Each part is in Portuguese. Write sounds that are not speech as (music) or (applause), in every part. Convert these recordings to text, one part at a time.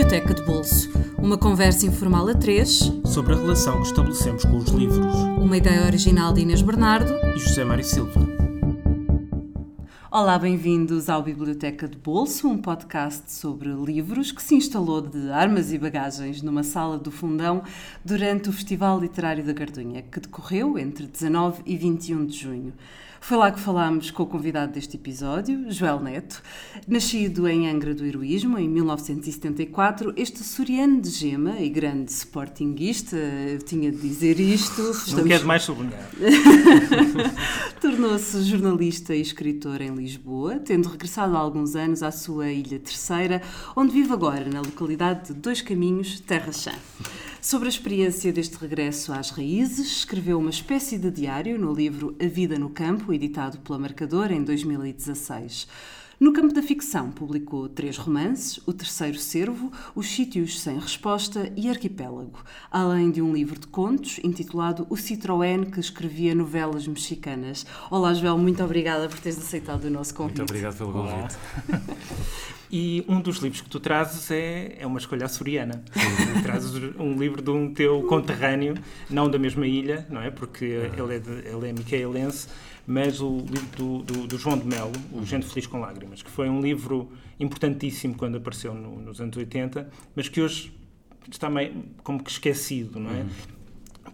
Biblioteca de Bolso. Uma conversa informal a três sobre a relação que estabelecemos com os livros. Uma ideia original de Inês Bernardo e José Mário Silva. Olá, bem-vindos ao Biblioteca de Bolso, um podcast sobre livros que se instalou de armas e bagagens numa sala do Fundão durante o Festival Literário da Gardunha, que decorreu entre 19 e 21 de junho. Foi lá que falámos com o convidado deste episódio, Joel Neto. Nascido em Angra do Heroísmo, em 1974, este soriano de gema e grande sportinguista, tinha de dizer isto. Estamos... Não quero mais sublinhar. (laughs) Tornou-se jornalista e escritor em Lisboa, tendo regressado há alguns anos à sua Ilha Terceira, onde vive agora, na localidade de Dois Caminhos, Terra Chã. Sobre a experiência deste regresso às raízes, escreveu uma espécie de diário no livro A Vida no Campo, editado pela Marcador em 2016. No campo da ficção, publicou três romances: O Terceiro Cervo, Os Sítios Sem Resposta e Arquipélago, além de um livro de contos intitulado O Citroën, que escrevia novelas mexicanas. Olá, Joel, muito obrigada por teres aceitado o nosso convite. Muito obrigado pelo convite. (laughs) E um dos livros que tu trazes é, é uma escolha açoriana. trazes um livro de um teu conterrâneo, não da mesma ilha, não é? Porque ele é, de, ele é micaelense, mas o livro do, do, do João de Melo, O uhum. Gente Feliz com Lágrimas, que foi um livro importantíssimo quando apareceu no, nos anos 80, mas que hoje está meio como que esquecido, não é?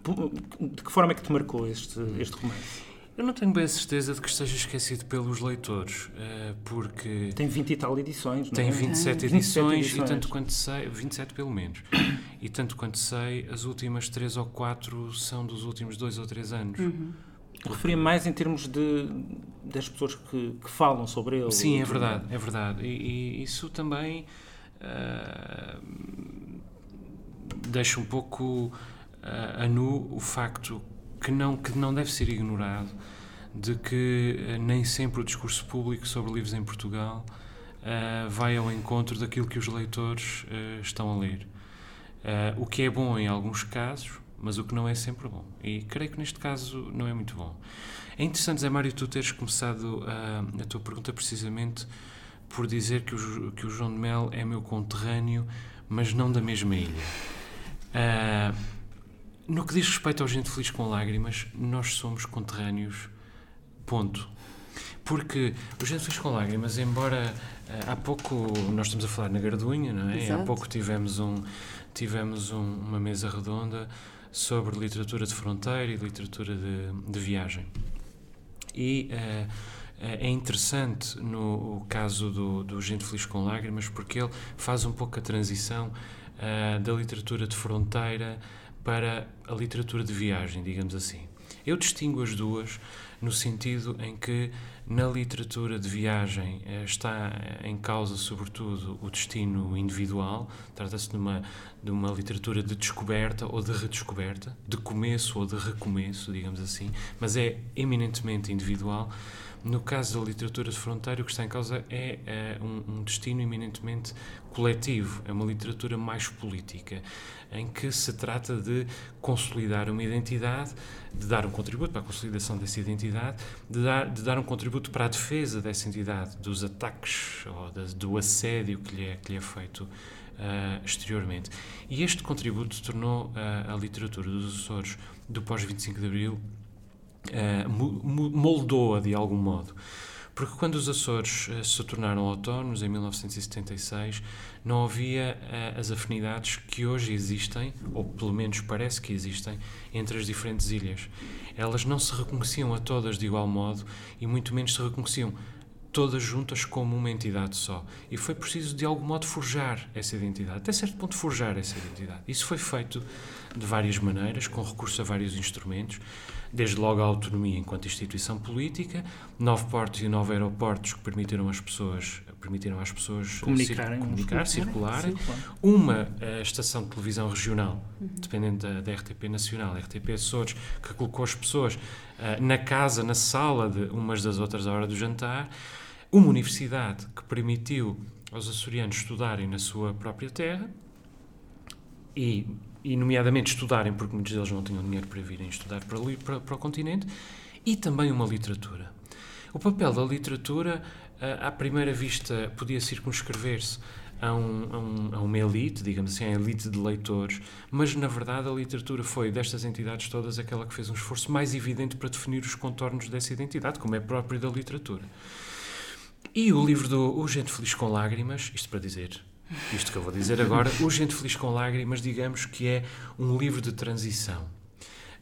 Uhum. De que forma é que te marcou este, este romance? Eu não tenho bem a certeza de que esteja esquecido pelos leitores, eh, porque... Tem 20 e tal edições, não Tem 27 é? edições, 27 edições e tanto quanto sei... 27 pelo menos. (coughs) E tanto quanto sei, as últimas 3 ou 4 são dos últimos 2 ou 3 anos. Uhum. Referia mais em termos de, das pessoas que, que falam sobre ele. Sim, é verdade, é verdade. E, e isso também uh, deixa um pouco uh, a nu o facto que não, que não deve ser ignorado de que uh, nem sempre o discurso público sobre livros em Portugal uh, vai ao encontro daquilo que os leitores uh, estão a ler. o que é bom em alguns casos, mas o que não é sempre bom. E creio que neste caso não é muito bom. É interessante, Zé Mário, tu teres começado a tua pergunta precisamente por dizer que o, que o João de Mel é meu conterrâneo, mas não da mesma ilha. No que diz respeito ao Gente Feliz com Lágrimas, nós somos conterrâneos, ponto. Porque o Gente Feliz com Lágrimas, embora uh, há pouco nós estamos a falar na Gardunha, não é? Exato. Há pouco tivemos, um, tivemos um, uma mesa redonda sobre literatura de fronteira e literatura de, de viagem. E uh, é interessante no caso do, do Gente Feliz com Lágrimas porque ele faz um pouco a transição uh, da literatura de fronteira para a literatura de viagem, digamos assim. Eu distingo as duas no sentido em que na literatura de viagem eh, está em causa, sobretudo, o destino individual. Trata-se de uma, de uma literatura de descoberta ou de redescoberta, de começo ou de recomeço, digamos assim, mas é eminentemente individual. No caso da literatura de fronteira, o que está em causa é, é um, um, destino eminentemente coletivo, é uma literatura mais política, em que se trata de consolidar uma identidade, de dar um contributo para a consolidação dessa identidade, de dar, de dar um contributo para a defesa dessa entidade, dos ataques ou do assédio que lhe é, que lhe é feito uh, exteriormente. E este contributo tornou uh, a literatura dos Açores do pós-25 de Abril moldou-a de algum modo. Porque quando os Açores uh, se tornaram autónomos, em 1976, não havia uh, as afinidades que hoje existem, ou pelo menos parece que existem, entre as diferentes ilhas. Elas não se reconheciam a todas de igual modo e muito menos se reconheciam todas juntas como uma entidade só. E foi preciso, de algum modo, forjar essa identidade, até certo ponto, forjar essa identidade. Isso foi feito de várias maneiras, com recurso a vários instrumentos desde logo a autonomia enquanto instituição política, nove portos e nove aeroportos que permitiram às pessoas permitiram às pessoas comunicarem, cir comunicar, circularem, uma uh, estação de televisão regional, uhum. dependente da, da, RTP Nacional, RTP Açores, que colocou as pessoas uh, na casa, na sala de umas das outras à hora do jantar, uma universidade que permitiu aos açorianos estudarem na sua própria terra e e nomeadamente estudarem, porque muitos deles não tinham dinheiro para virem estudar para, para, para o continente, e também uma literatura. O papel da literatura, eh, à primeira vista, podia circunscrever-se a, um, a, um, a, uma elite, digamos assim, a elite de leitores, mas na verdade a literatura foi destas entidades todas aquela que fez um esforço mais evidente para definir os contornos dessa identidade, como é próprio da literatura. E o livro do O Gente Feliz com Lágrimas, isto para dizer, isto que eu vou dizer agora, O Gente Feliz com Lágrimas, digamos que é um livro de transição.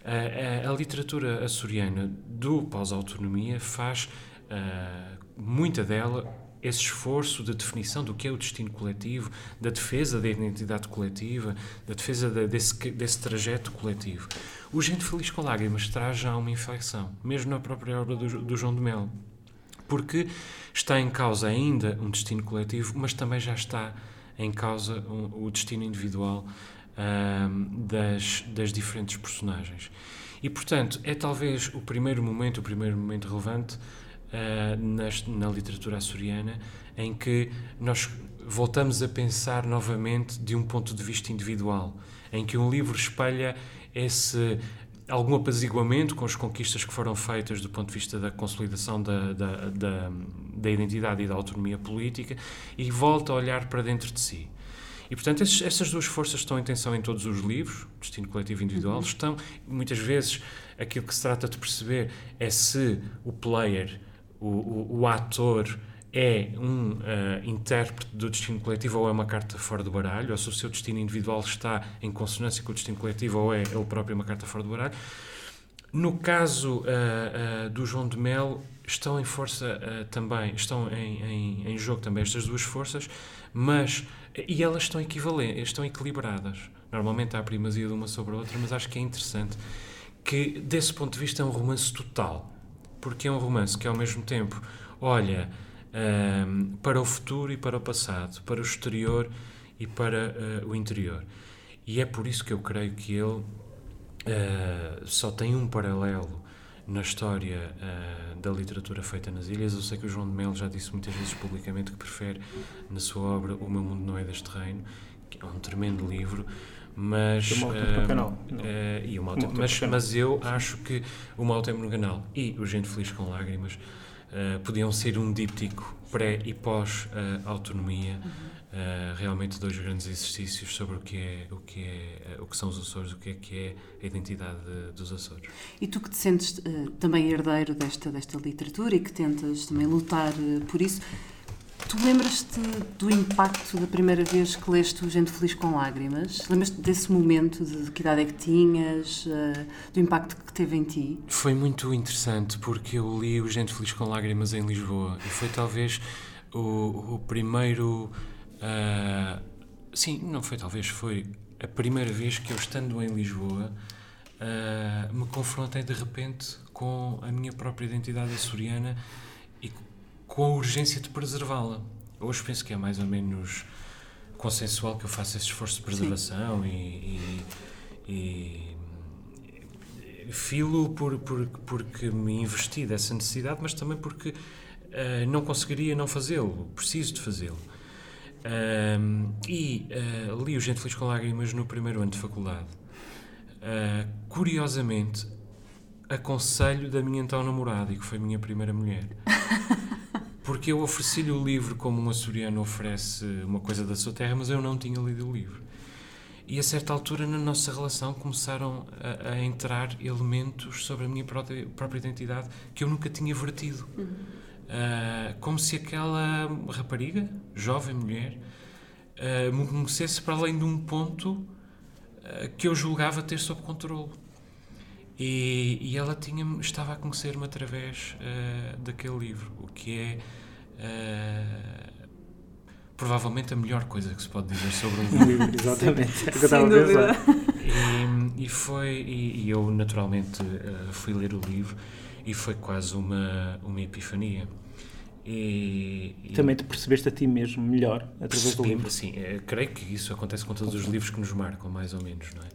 A, a, a literatura açoriana do pós-autonomia faz, uh, muita dela, esse esforço de definição do que é o destino coletivo, da defesa da identidade coletiva, da defesa de, desse, desse trajeto coletivo. O Gente Feliz com Lágrimas traz já uma inflexão, mesmo na própria obra do, do João de Melo, porque está em causa ainda um destino coletivo, mas também já está em causa o destino individual um, das, das diferentes personagens. E, portanto, é talvez o primeiro momento, o primeiro momento relevante uh, na, na literatura açoriana em que nós voltamos a pensar novamente de um ponto de vista individual, em que um livro espelha esse algum apaziguamento com as conquistas que foram feitas do ponto de vista da consolidação da, da, da, da identidade e da autonomia política e volta a olhar para dentro de si. E, portanto, esses, essas duas forças estão em tensão em todos os livros, destino coletivo e individual, uhum. estão, muitas vezes, aquilo que se trata de perceber é se o player, o, o, o ator, é um uh, intérprete do destino coletivo ou é uma carta fora do baralho, ou se o seu destino individual está em consonância com o destino coletivo ou é ele próprio uma carta fora do baralho. No caso uh, uh, do João de Mel, estão em força também, estão em, em, em, jogo também estas duas forças, mas e elas estão equivalentes, estão equilibradas. Normalmente há a primazia de uma sobre a outra, mas acho que é interessante que, desse ponto de vista, é um romance total, porque é um romance que, ao mesmo tempo, olha um, para o futuro e para o passado, para o exterior e para uh, o interior. E é por isso que eu creio que ele uh, só tem um paralelo na história uh, da literatura feita nas ilhas. Eu sei que o João de Melo já disse muitas vezes publicamente que prefere, na sua obra, O Meu Mundo Não É Deste Reino, que é um tremendo livro, mas uma uh, canal. Uh, e uma mas, mas eu acho que o Mal no Canal e o Gente Feliz com Lágrimas uh, podiam ser um díptico pré e pós uh, autonomia, uh, realmente dois grandes exercícios sobre o que é o que é o que são os Açores, o que é que é a identidade de, dos Açores. E tu que te sentes também herdeiro desta desta literatura e que tentas também lutar por isso, Tu lembras-te do impacto da primeira vez que leste o Gente Feliz com Lágrimas? Lembras-te desse momento, de que idade é que tinhas, uh, do impacto que teve em ti? Foi muito interessante porque eu li o Gente Feliz com Lágrimas em Lisboa e foi talvez o, o primeiro. Uh, sim, não foi talvez, foi a primeira vez que eu, estando em Lisboa, uh, me confrontei de repente com a minha própria identidade açoriana com a urgência de preservá-la. Hoje penso que é mais ou menos consensual que eu faça esse esforço de preservação e, e, e, filo por, por, porque me investi dessa necessidade, mas também porque uh, não conseguiria não fazê-lo, preciso de fazê-lo. Uh, e uh, li o Gente Feliz com Lágrimas no primeiro ano de faculdade. Uh, curiosamente, aconselho da minha então namorada, e que foi a minha primeira mulher. (laughs) Porque eu ofereci-lhe o livro como um açoriano oferece uma coisa da sua terra, mas eu não tinha lido o livro. E a certa altura na nossa relação começaram a, a entrar elementos sobre a minha própria, própria, identidade que eu nunca tinha vertido. Uhum. Uh, como se aquela rapariga, jovem mulher, uh, me conhecesse para além de um ponto uh, que eu julgava ter sob controle. E, e ela tinha estava a conhecer-me através uh, daquele livro, o que é uh, provavelmente a melhor coisa que se pode dizer sobre um (laughs) livro. Exatamente, é que eu estava a pensar. E, e foi, e, e eu naturalmente uh, fui ler o livro e foi quase uma, uma epifania. E, e, também te percebeste a ti mesmo melhor através do livro. Sim, creio que isso acontece com todos os livros que nos marcam, mais ou menos, não é?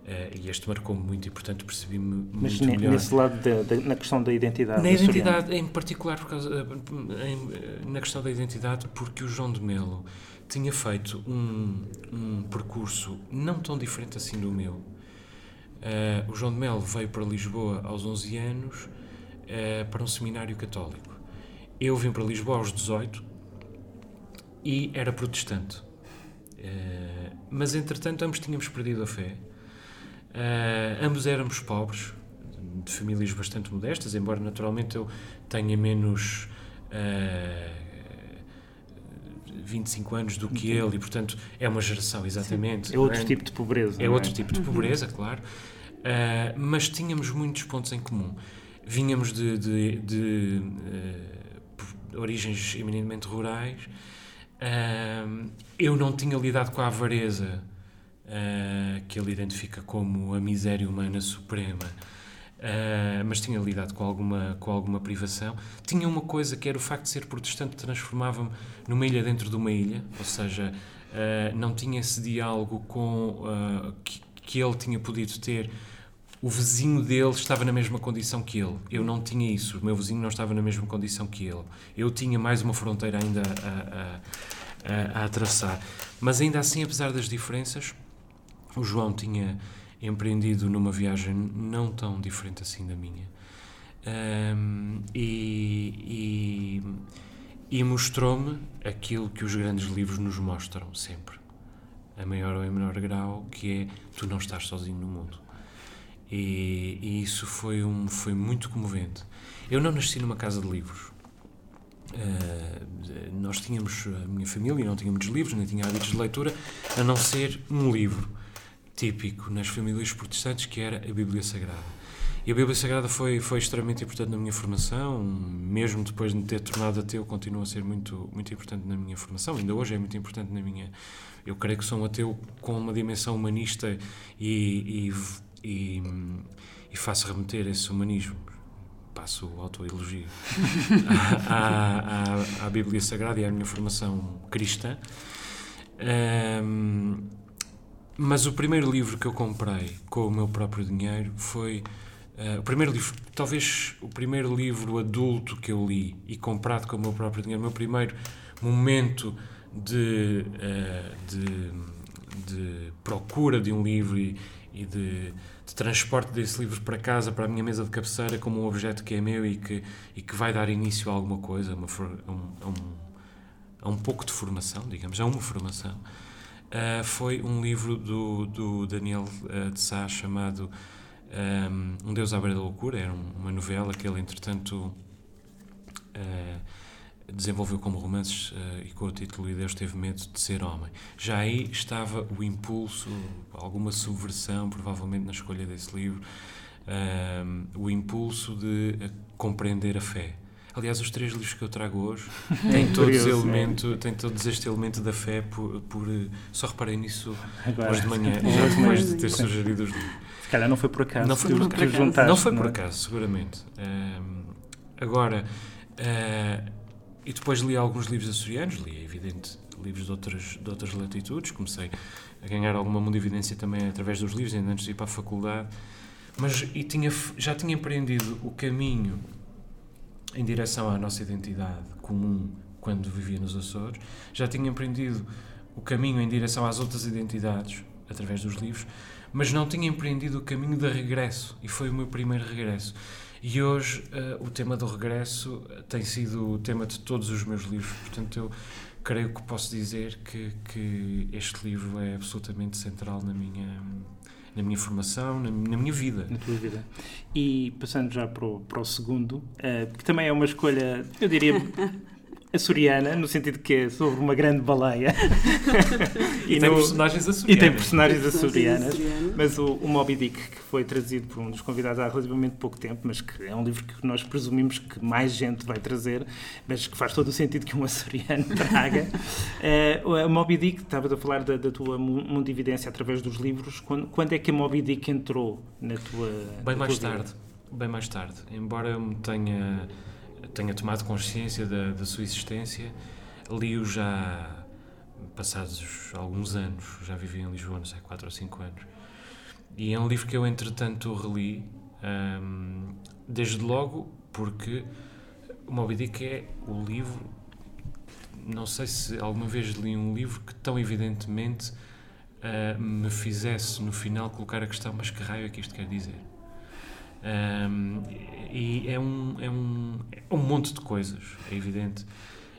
Uh, e este marcou-me muito e, portanto, percebi-me Mas muito melhor. nesse lado, de, de, na questão da identidade? Na identidade, em particular, por causa, eh, em, eh, na questão da identidade, porque o João de Melo tinha feito um, um percurso não tão diferente assim do meu. Uh, o João de Melo veio para Lisboa aos 11 anos uh, para um seminário católico. Eu vim para Lisboa aos 18 e era protestante. Mas entretanto, ambos tínhamos perdido a fé. Uh, ambos éramos pobres, de famílias bastante modestas, embora naturalmente eu tenha menos uh, 25 anos do que ele, e portanto é uma geração, exatamente. Sim. É outro é? tipo de pobreza. É, é? outro tipo de pobreza, uhum. claro. Uh, mas tínhamos muitos pontos em comum. Vinhamos de, de, de origens eminentemente rurais. Eu não tinha lidado com a avareza que ele identifica como a miséria humana suprema. Uh, mas tinha lidado com alguma, com alguma privação. Tinha uma coisa que era o facto de ser protestante transformava-me numa ilha dentro de uma ilha, ou seja, uh, não tinha esse diálogo com uh, que, que ele tinha podido ter. O vizinho dele estava na mesma condição que ele. Eu não tinha isso. O meu vizinho não estava na mesma condição que ele. Eu tinha mais uma fronteira ainda a, a, a, a atravessar. Mas ainda assim, apesar das diferenças, o João tinha empreendido numa viagem não tão diferente assim da minha. Um, e, e, e mostrou-me aquilo que os grandes livros nos mostram sempre, a maior ou em menor grau, que é tu não estás sozinho no mundo. E, e isso foi, um, foi muito comovente. Eu não nasci numa casa de livros. Uh, nós tínhamos, a minha família não tinha muitos livros, nem tinha hábitos de leitura, a não ser um livro típico nas famílias protestantes, que era a Bíblia Sagrada. E a Bíblia Sagrada foi, foi extremamente importante na minha formação, mesmo depois de me ter tornado ateu, continua a ser muito, muito importante na minha formação, ainda hoje é muito importante na minha. Eu creio que sou um ateu com uma dimensão humanista e, e, e, e faço remeter esse humanismo passo autoelogio (laughs) à, à, à, Bíblia Sagrada e à minha formação cristã. Um, mas o primeiro livro que eu comprei com o meu próprio dinheiro foi. Uh, o primeiro livro, talvez o primeiro livro adulto que eu li e comprado com o meu próprio dinheiro, o meu primeiro momento de, uh, de, de, procura de um livro e, e de, de, transporte desse livro para casa, para a minha mesa de cabeceira, como um objeto que é meu e que, e que vai dar início a alguma coisa, a, uma, a, um, a, um, a um pouco de formação, digamos, a uma formação uh, foi um livro do, do Daniel uh, de Sá chamado um, um Deus à beira da loucura. Era uma novela que ele, entretanto, uh, desenvolveu como romances e com o título E Deus Teve Medo de Ser Homem. Já aí estava o impulso, alguma subversão, provavelmente, na escolha desse livro, o impulso de compreender a fé. Aliás, os três livros que eu trago hoje (laughs) têm todos, Curioso, elemento, é. têm todos este elemento da fé, por, por só reparei nisso Agora, hoje de manhã, já depois de ter sugerido os livros. Se calhar não foi por acaso. Não foi por acaso, não foi por é? acaso seguramente. Um, agora, uh, e depois li alguns livros açorianos, li, é evidente, livros de outras, de outras latitudes, comecei a ganhar alguma mundividência também através dos livros, ainda antes de ir para a faculdade, mas e tinha, já tinha empreendido o caminho em direção à nossa identidade comum quando vivia nos Açores, já tinha empreendido o caminho em direção às outras identidades através dos livros, mas não tinha empreendido o caminho de regresso e foi o meu primeiro regresso. E hoje uh, o tema do regresso tem sido o tema de todos os meus livros, portanto eu creio que posso dizer que, que este livro é absolutamente central na minha na minha formação, na, na, minha vida. Na tua vida. E passando já para o, para o segundo, uh, que também é uma escolha, eu diria, (laughs) açoriana, no sentido que é sobre uma grande baleia. (laughs) e, e, tem no, personagens açorianas. E tem personagens açorianas. Mas o, o Moby Dick, que foi trazido por um dos convidados há relativamente pouco tempo, mas que é um livro que nós presumimos que mais gente vai trazer, mas que faz todo o sentido que um açoriano (laughs) traga. uh, o Moby Dick, estavas a falar da, da tua mundividência através dos livros. Quando, quando, é que a Moby Dick entrou na tua. Bem na mais tua tarde. Vida? Bem mais tarde. Embora eu me tenha tenha tomado consciência da, da sua existência. Li-o já passados alguns anos, já vivi em Lisboa, não sei, 4 ou 5 anos. E é um livro que eu, entretanto, reli, um, desde logo, porque o Moby Dick é o livro. Não sei se alguma vez li um livro que tão evidentemente uh, me fizesse no final colocar a questão: mas que raio é que isto quer dizer? Um, e é um, é, um, é um monte de coisas, é evidente.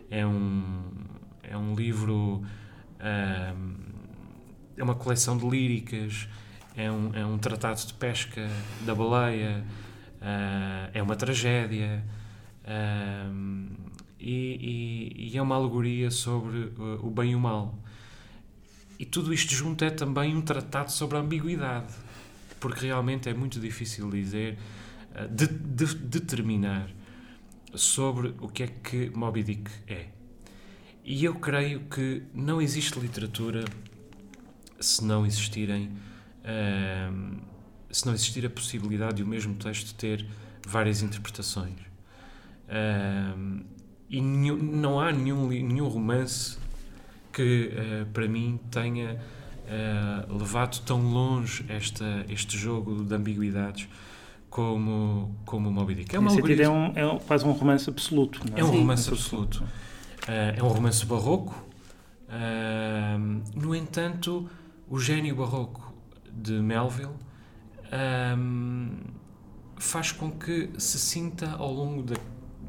É um, é um livro. é uma coleção de líricas, é um, é um tratado de pesca da baleia, é uma tragédia. E, e, e, é uma alegoria sobre o bem e o mal. E tudo isto junto é também um tratado sobre a ambiguidade, porque realmente é muito difícil dizer, de, de, determinar sobre o que é que Moby Dick é. E eu creio que não existe literatura se não existirem uh, se não existir a possibilidade de o mesmo texto ter várias interpretações. Uh, e nenhum, não há nenhum, nenhum romance que, uh, para mim, tenha uh, levado tão longe esta, este jogo de ambiguidades como, como o Moby Dick. É, uma é, um, é quase um romance absoluto. É? é? um Sim. romance absoluto. Uh, é um romance barroco. no entanto, o gênio barroco de Melville faz com que se sinta ao longo da,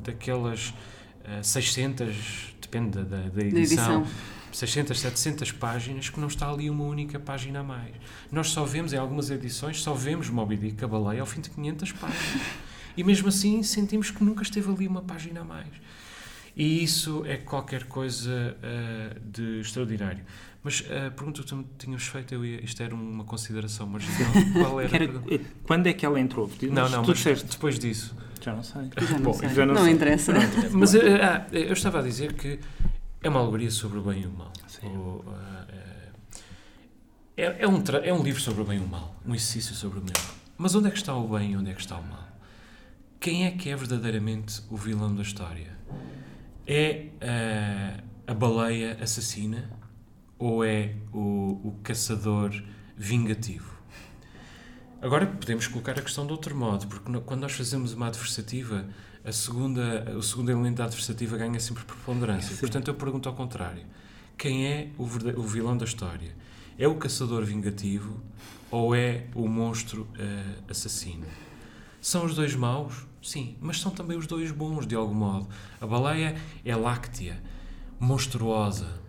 daquelas 600, eh, depende da, da, da edição, edição. 600, 700 páginas, que não está ali uma única página a mais. Nós só vemos, em algumas edições, só vemos Moby Dick, a baleia, ao fim de 500 páginas. E mesmo assim sentimos que nunca esteve ali uma página a mais. E isso é qualquer coisa uh, de extraordinário. Mas a pergunta que tu tinhas feito, eu ia, isto era uma consideração marginal. (laughs) Qual era? era quando é que ela entrou? Não, não, mas depois disso. Já não sei. Já não, Bom, sei. Já não, não sei. interessa. Mas uh, eu estava a dizer que é uma alegoria sobre o bem e o mal. O, uh, é, é, um é um livro sobre o bem e o mal, um exercício sobre o mal. Mas onde é que está o bem e onde é que está o mal? Quem é que é verdadeiramente o vilão da história? É uh, a baleia assassina ou é o, o caçador vingativo? Agora podemos colocar a questão de outro modo, porque quando nós fazemos uma adversativa, a segunda, o segundo elemento da adversativa ganha sempre preponderância. Portanto, eu pergunto ao contrário: quem é o, o, vilão da história? É o caçador vingativo ou é o monstro uh, assassino? São os dois maus? Sim, mas são também os dois bons, de algum modo. A baleia é láctea, monstruosa,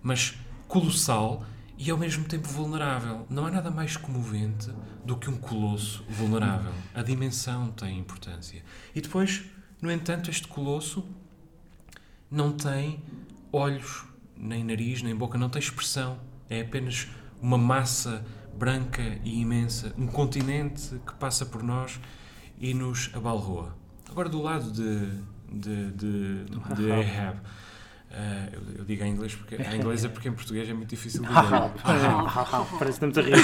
mas colossal e ao mesmo tempo vulnerável. Não há nada mais comovente do que um colosso vulnerável. A dimensão tem importância. E depois, no entanto, este colosso não tem olhos, nem nariz, nem boca, não tem expressão. É apenas uma massa branca e imensa, um continente que passa por nós e nos abalroa. Agora, do lado de, de, de, de Ahab. Uh, eu, eu, digo em inglês porque em inglês é porque em português é muito difícil de dizer. (laughs) Parece que estamos a rir. uh,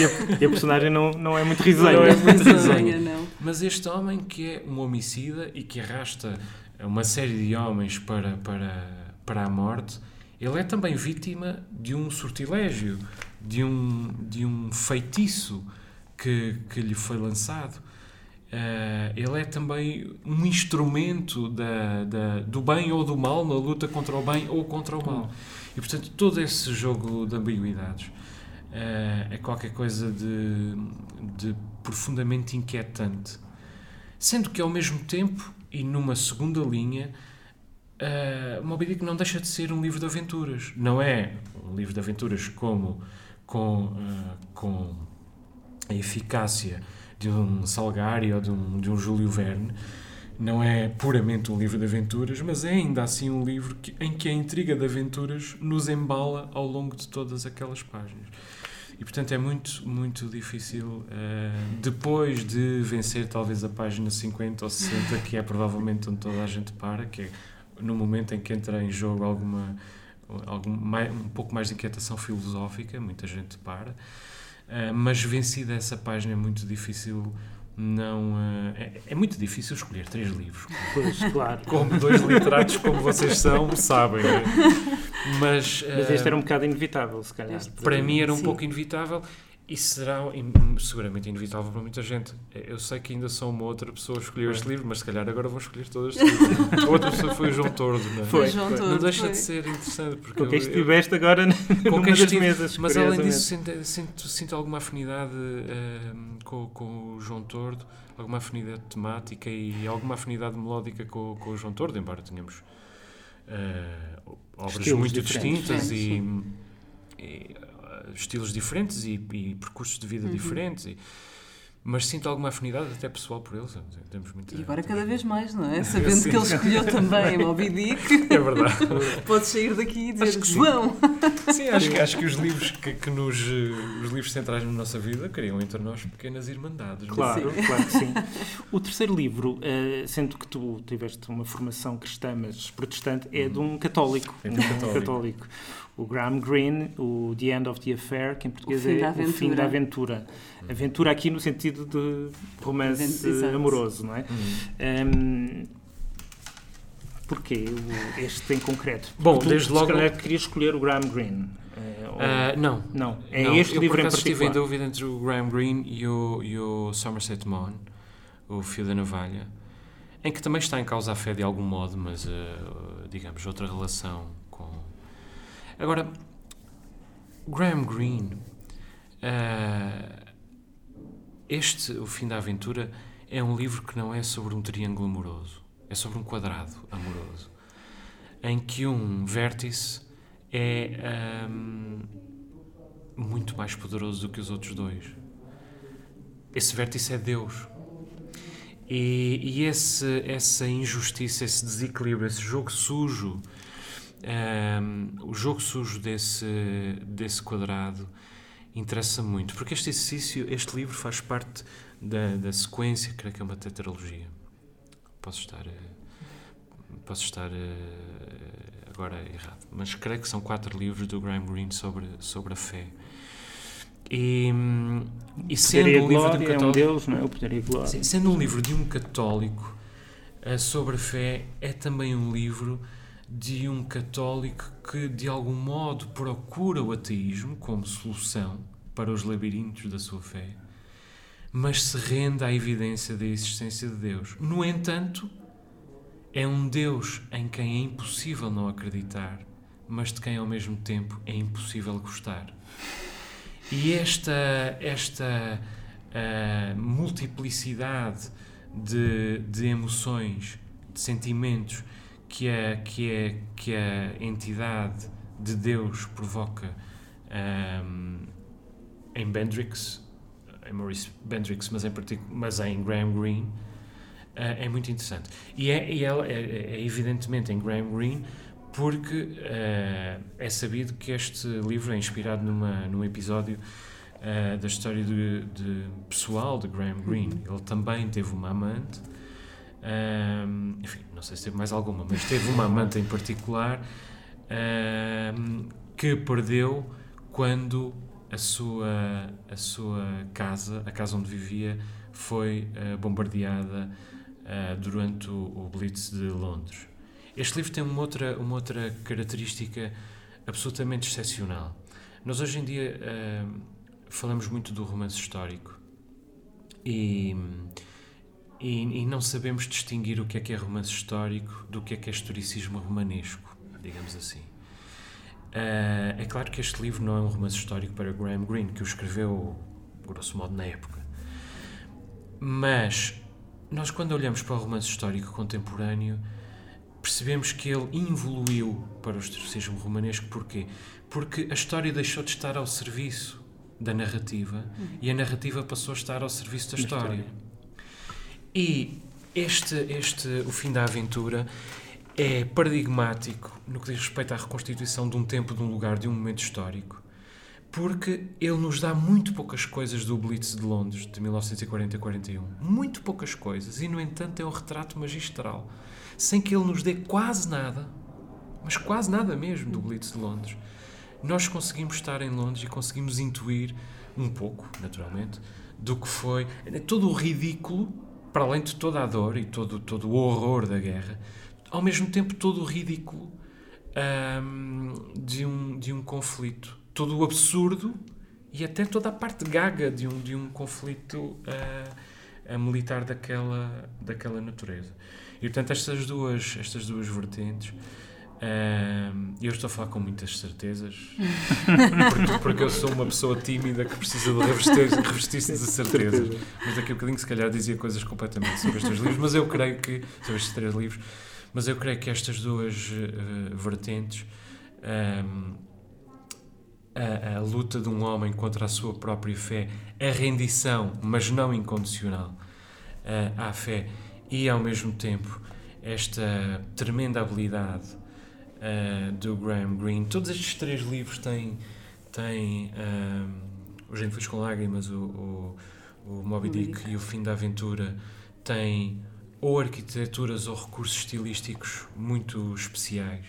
e, a, e, a, personagem não, não é muito risonha. Não é muito risonha, não. Mas este homem que é um homicida e que arrasta uma série de homens para, para, para a morte, ele é também vítima de um sortilégio, de um, de um feitiço que, que lhe foi lançado. Uh, ele é também um instrumento da, da, do bem ou do mal na luta contra o bem ou contra o mal. E, portanto, todo esse jogo de ambiguidades uh, é qualquer coisa de, de profundamente inquietante. Sendo que, ao mesmo tempo, e numa segunda linha, uh, Moby Dick não deixa de ser um livro de aventuras. Não é um livro de aventuras como com, uh, com a eficácia de um Salgari ou de um, de um Júlio Verne. Não é puramente um livro de aventuras, mas é ainda assim um livro que, em que a intriga de aventuras nos embala ao longo de todas aquelas páginas. E, portanto, é muito, muito difícil, uh, depois de vencer talvez a página 50 ou 60, que é provavelmente onde toda a gente para, que é no momento em que entra em jogo alguma, algum, mais, um pouco mais de inquietação filosófica, muita gente para. Uh, mas vencida essa página é muito difícil não uh, é, é, muito difícil escolher três livros pois, claro como dois literatos como vocês são sabem né? (laughs) mas, uh, mas este era um bocado inevitável se calhar para mim era um Sim. pouco inevitável e será seguramente inevitável para muita gente. Eu sei que ainda sou uma outra pessoa que escolheu este livro, mas se calhar agora vou escolher todos este livro. A (laughs) outra pessoa foi o João Tordo, não é? Foi, João Tordo, Não deixa foi. de ser interessante. Porque com quem estiveste agora (laughs) numa das estive, mesas. Mas além disso, sinto, sinto, sinto alguma afinidade uh, com, com o João Tordo, alguma afinidade temática e alguma afinidade melódica com, com o João Tordo, embora tenhamos uh, obras Estilos muito diferentes. distintas e, estilos diferentes e, e percursos de Uhum. vida diferentes. e- mas sinto alguma afinidade até pessoal por eles. Temos muita, E agora cada vez mais, não é? (laughs) Sabendo Sim. que ele escolheu também (laughs) Moby Dick, É verdade. (laughs) podes sair daqui e dizer Acho que sim. João. Sim, acho, que- acho que os livros que, que nos os livros centrais na nossa vida criam entre nós pequenas irmandades. é? Claro, claro que sim. O terceiro livro, eh, sendo que tu tiveste uma formação cristã, mas protestante, é de um católico. É de um católico. católico. O Graham Greene, o The End of the Affair, que em português O fim é da O Fim aventura. da Aventura. Aventura aqui no sentido de romance Exato. amoroso, não é? Hum. Hum, porquê o- este em concreto? Bom, tu, desde se logo- calhar querias escolher o Graham Greene. Ah, não. não, é Não, este eu, livro por em acaso estive em particular. dúvida entre o Graham Greene e o, e o Somerset Maugham, o Fio da Navalha, em que também está em causa a fé de algum modo, mas, ah, digamos, outra relação. Agora, Graham Greene, ah, este, O Fim da Aventura, é um livro que não é sobre um triângulo amoroso, é sobre um quadrado amoroso, em que um vértice é ahm, muito mais poderoso do que os outros dois. Esse vértice é Deus. E, e esse, essa injustiça, esse desequilíbrio, esse jogo sujo, ahm, o jogo sujo desse, desse quadrado interessa muito, porque este exercício, este livro faz parte da, da sequência, creio que é uma tetralogia. Posso estar, eh, posso estar eh, agora errado, mas creio que são quatro livros do Graham Greene sobre, sobre a fé. E, e sendo um livro de um Glória é um católico, Deus, não é? O Poder e Glória. Sendo um livro de um católico sobre a fé, é também um livro de um católico que, de algum modo, procura o ateísmo como solução para os labirintos da sua fé, mas se rende à evidência da existência de Deus. No entanto, é um Deus em quem é impossível não acreditar, mas de quem, ao mesmo tempo, é impossível gostar. E esta, esta a multiplicidade de, de emoções, de sentimentos que a, que, a, que a entidade de Deus provoca ahm, em Bendrix, em Maurice Bendrix, mas em, mas em Graham Greene, ah, é muito interessante. E é, e ela é, é evidentemente em Graham Greene porque ah, é sabido que este livro é inspirado numa, num episódio ah, da história de, de pessoal de Graham Greene. Ele também teve uma amante, ahm, enfim, não sei se teve mais alguma, mas teve uma amante em particular ahm, que perdeu quando a sua, a sua casa, a casa onde vivia, foi ah, bombardeada ah, durante o, o Blitz de Londres. Este livro tem uma outra, uma outra característica absolutamente excepcional. Nós hoje em dia ah, falamos muito do romance histórico e, e, e não sabemos distinguir o que é que é romance histórico do que é que é historicismo romanesco, digamos assim. Ah, é claro que este livro não é um romance histórico para Graham Greene, que o escreveu, grosso modo, na época. Mas nós, quando olhamos para o romance histórico contemporâneo, percebemos que ele evoluiu para o historicismo romanesco. Porquê? Porque a história deixou de estar ao serviço da narrativa e a narrativa passou a estar ao serviço da Da história. história. E este, este, o fim da aventura é paradigmático no que diz respeito à reconstituição de um tempo, de um lugar, de um momento histórico, porque ele nos dá muito poucas coisas do Blitz de Londres de 1940-41. Muito poucas coisas, e no entanto é um retrato magistral, sem que ele nos dê quase nada, mas quase nada mesmo do Blitz de Londres. Nós conseguimos estar em Londres e conseguimos intuir um pouco, naturalmente, do que foi todo o ridículo, para além de toda a dor e todo, todo o horror da guerra, ao mesmo tempo todo o ridículo de, um, de um conflito, todo o absurdo e até toda a parte gaga de um, de um conflito a militar daquela, daquela natureza. E portanto estas duas, estas duas vertentes Um, eu estou a falar com muitas certezas, porque, porque, eu sou uma pessoa tímida que precisa de revestir-se revestir de certezas. Mas daqui a bocadinho, se calhar, dizia coisas completamente sobre estes livros, mas eu creio que, sobre estes três livros, mas eu creio que estas duas uh, vertentes, um, a, a, luta de um homem contra a sua própria fé, a rendição, mas não incondicional, uh, à fé, e ao mesmo tempo esta tremenda habilidade uh, do Graham Greene. Todos estes três livros têm, têm um, O Gente Fez com Lágrimas, o, o, o Moby Dick e o Fim da Aventura, têm ou arquiteturas ou recursos estilísticos muito especiais.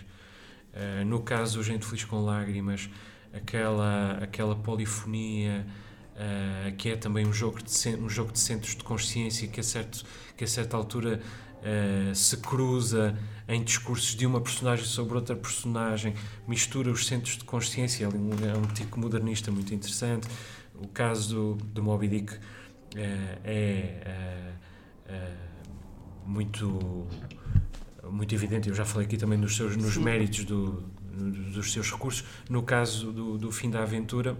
Uh, no caso do Gente Feliz com Lágrimas, aquela, aquela polifonia uh, que é também um jogo, de, um jogo de centros de consciência que a, certo, que a certa altura uh, se cruza em discursos de uma personagem sobre outra personagem, mistura os centros de consciência, é um, é um tico modernista muito interessante. O caso do, do Moby Dick uh, é uh, muito muito evidente, eu já falei aqui também nos, seus, nos méritos do, dos seus recursos. No caso do, do fim da aventura,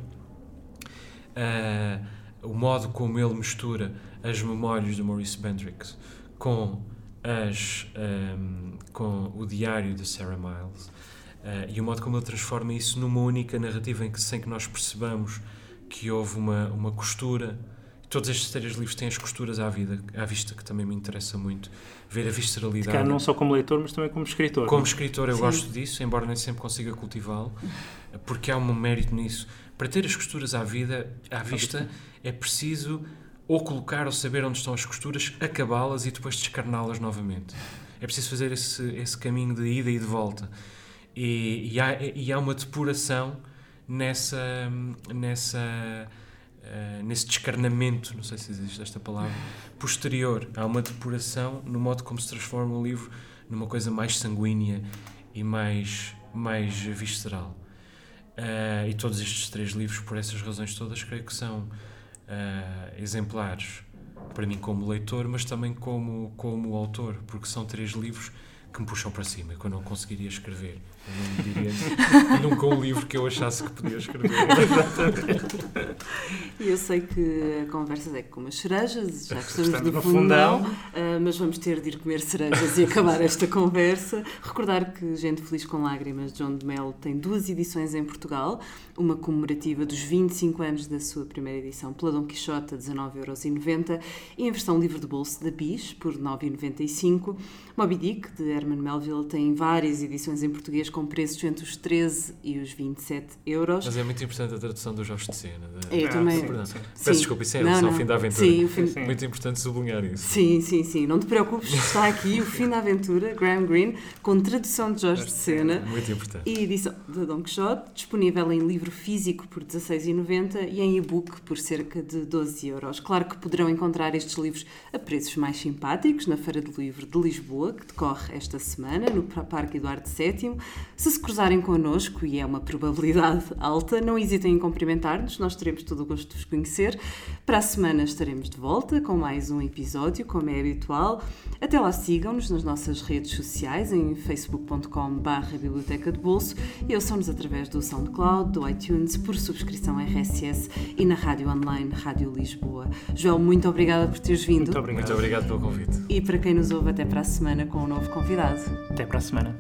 uh, o modo como ele mistura as memórias de Maurice Bendrix com as, um, com o diário de Sarah Miles uh, e o modo como ele transforma isso numa única narrativa em que, sem que nós percebamos que houve uma, uma costura. Todos estes três livros têm as costuras à, vida, à vista, que também me interessa muito. Ver a visceralidade. Cá não só como leitor, mas também como escritor. Como não? escritor, eu Sim. gosto disso, embora nem sempre consiga cultivá-lo, porque há um mérito nisso. Para ter as costuras à vida, à vista, é preciso ou colocar ou saber onde estão as costuras, acabá-las e depois descarná-las novamente. É preciso fazer esse, esse caminho de ida e de volta. E, e, há, e há uma depuração nessa, nessa, uh, nesse descarnamento, não sei se existe esta palavra, posterior. Há uma depuração no modo como se transforma o livro numa coisa mais sanguínea e mais, mais visceral. Uh, e todos estes três livros, por essas razões todas, creio que são uh, exemplares para mim como leitor, mas também como, como autor, porque são três livros que me puxam para cima, que eu não conseguiria escrever. Eu não diria (laughs) nunca um livro que eu achasse que podia escrever. E eu sei que a conversa é com umas cerejas, já que estamos, estamos no, fundão, fundão. Uh, mas vamos ter de ir comer cerejas e (laughs) acabar esta conversa. Recordar que Gente Feliz com Lágrimas, John de Mel, tem duas edições em Portugal, uma comemorativa dos 25 anos da sua primeira edição pela Dom Quixote a 19,90€ e em versão livre de bolso da Bis, por 9,95€. Moby Dick, de Herman Melville, tem várias edições em português com preços entre os 13 e os 27 euros. Mas é muito importante a tradução do Jorge de Cena. De... Eu ah, também. Peço sim. desculpa, isso é não, o fim da aventura. Sim, o fim... sim. Muito importante sublinhar isso. Sim, sim, sim. Não te preocupes, está aqui o fim da aventura, Graham Greene, com tradução de Jorge de Cena. Muito importante. E edição de Don Quixote, disponível em livro físico por 16,90 e em e-book por cerca de 12 euros. Claro que poderão encontrar estes livros a preços mais simpáticos na Feira do Livro de Lisboa, que decorre esta semana, no Parque Eduardo VII. Se se cruzarem connosco, e é uma probabilidade (laughs) alta, não hesitem em cumprimentar-nos, nós teremos todo o gosto de vos conhecer. Para a semana estaremos de volta com mais um episódio, como é habitual. Até lá sigam-nos nas nossas redes sociais, em facebook.com.br Biblioteca de Bolso e ouçam-nos através do SoundCloud, do iTunes, por subscrição RSS e na rádio online Rádio Lisboa. João, muito obrigada por teres vindo. Muito obrigado. Muito obrigado pelo convite. E para quem nos ouve, até para a semana com um novo convidado. Até para a semana.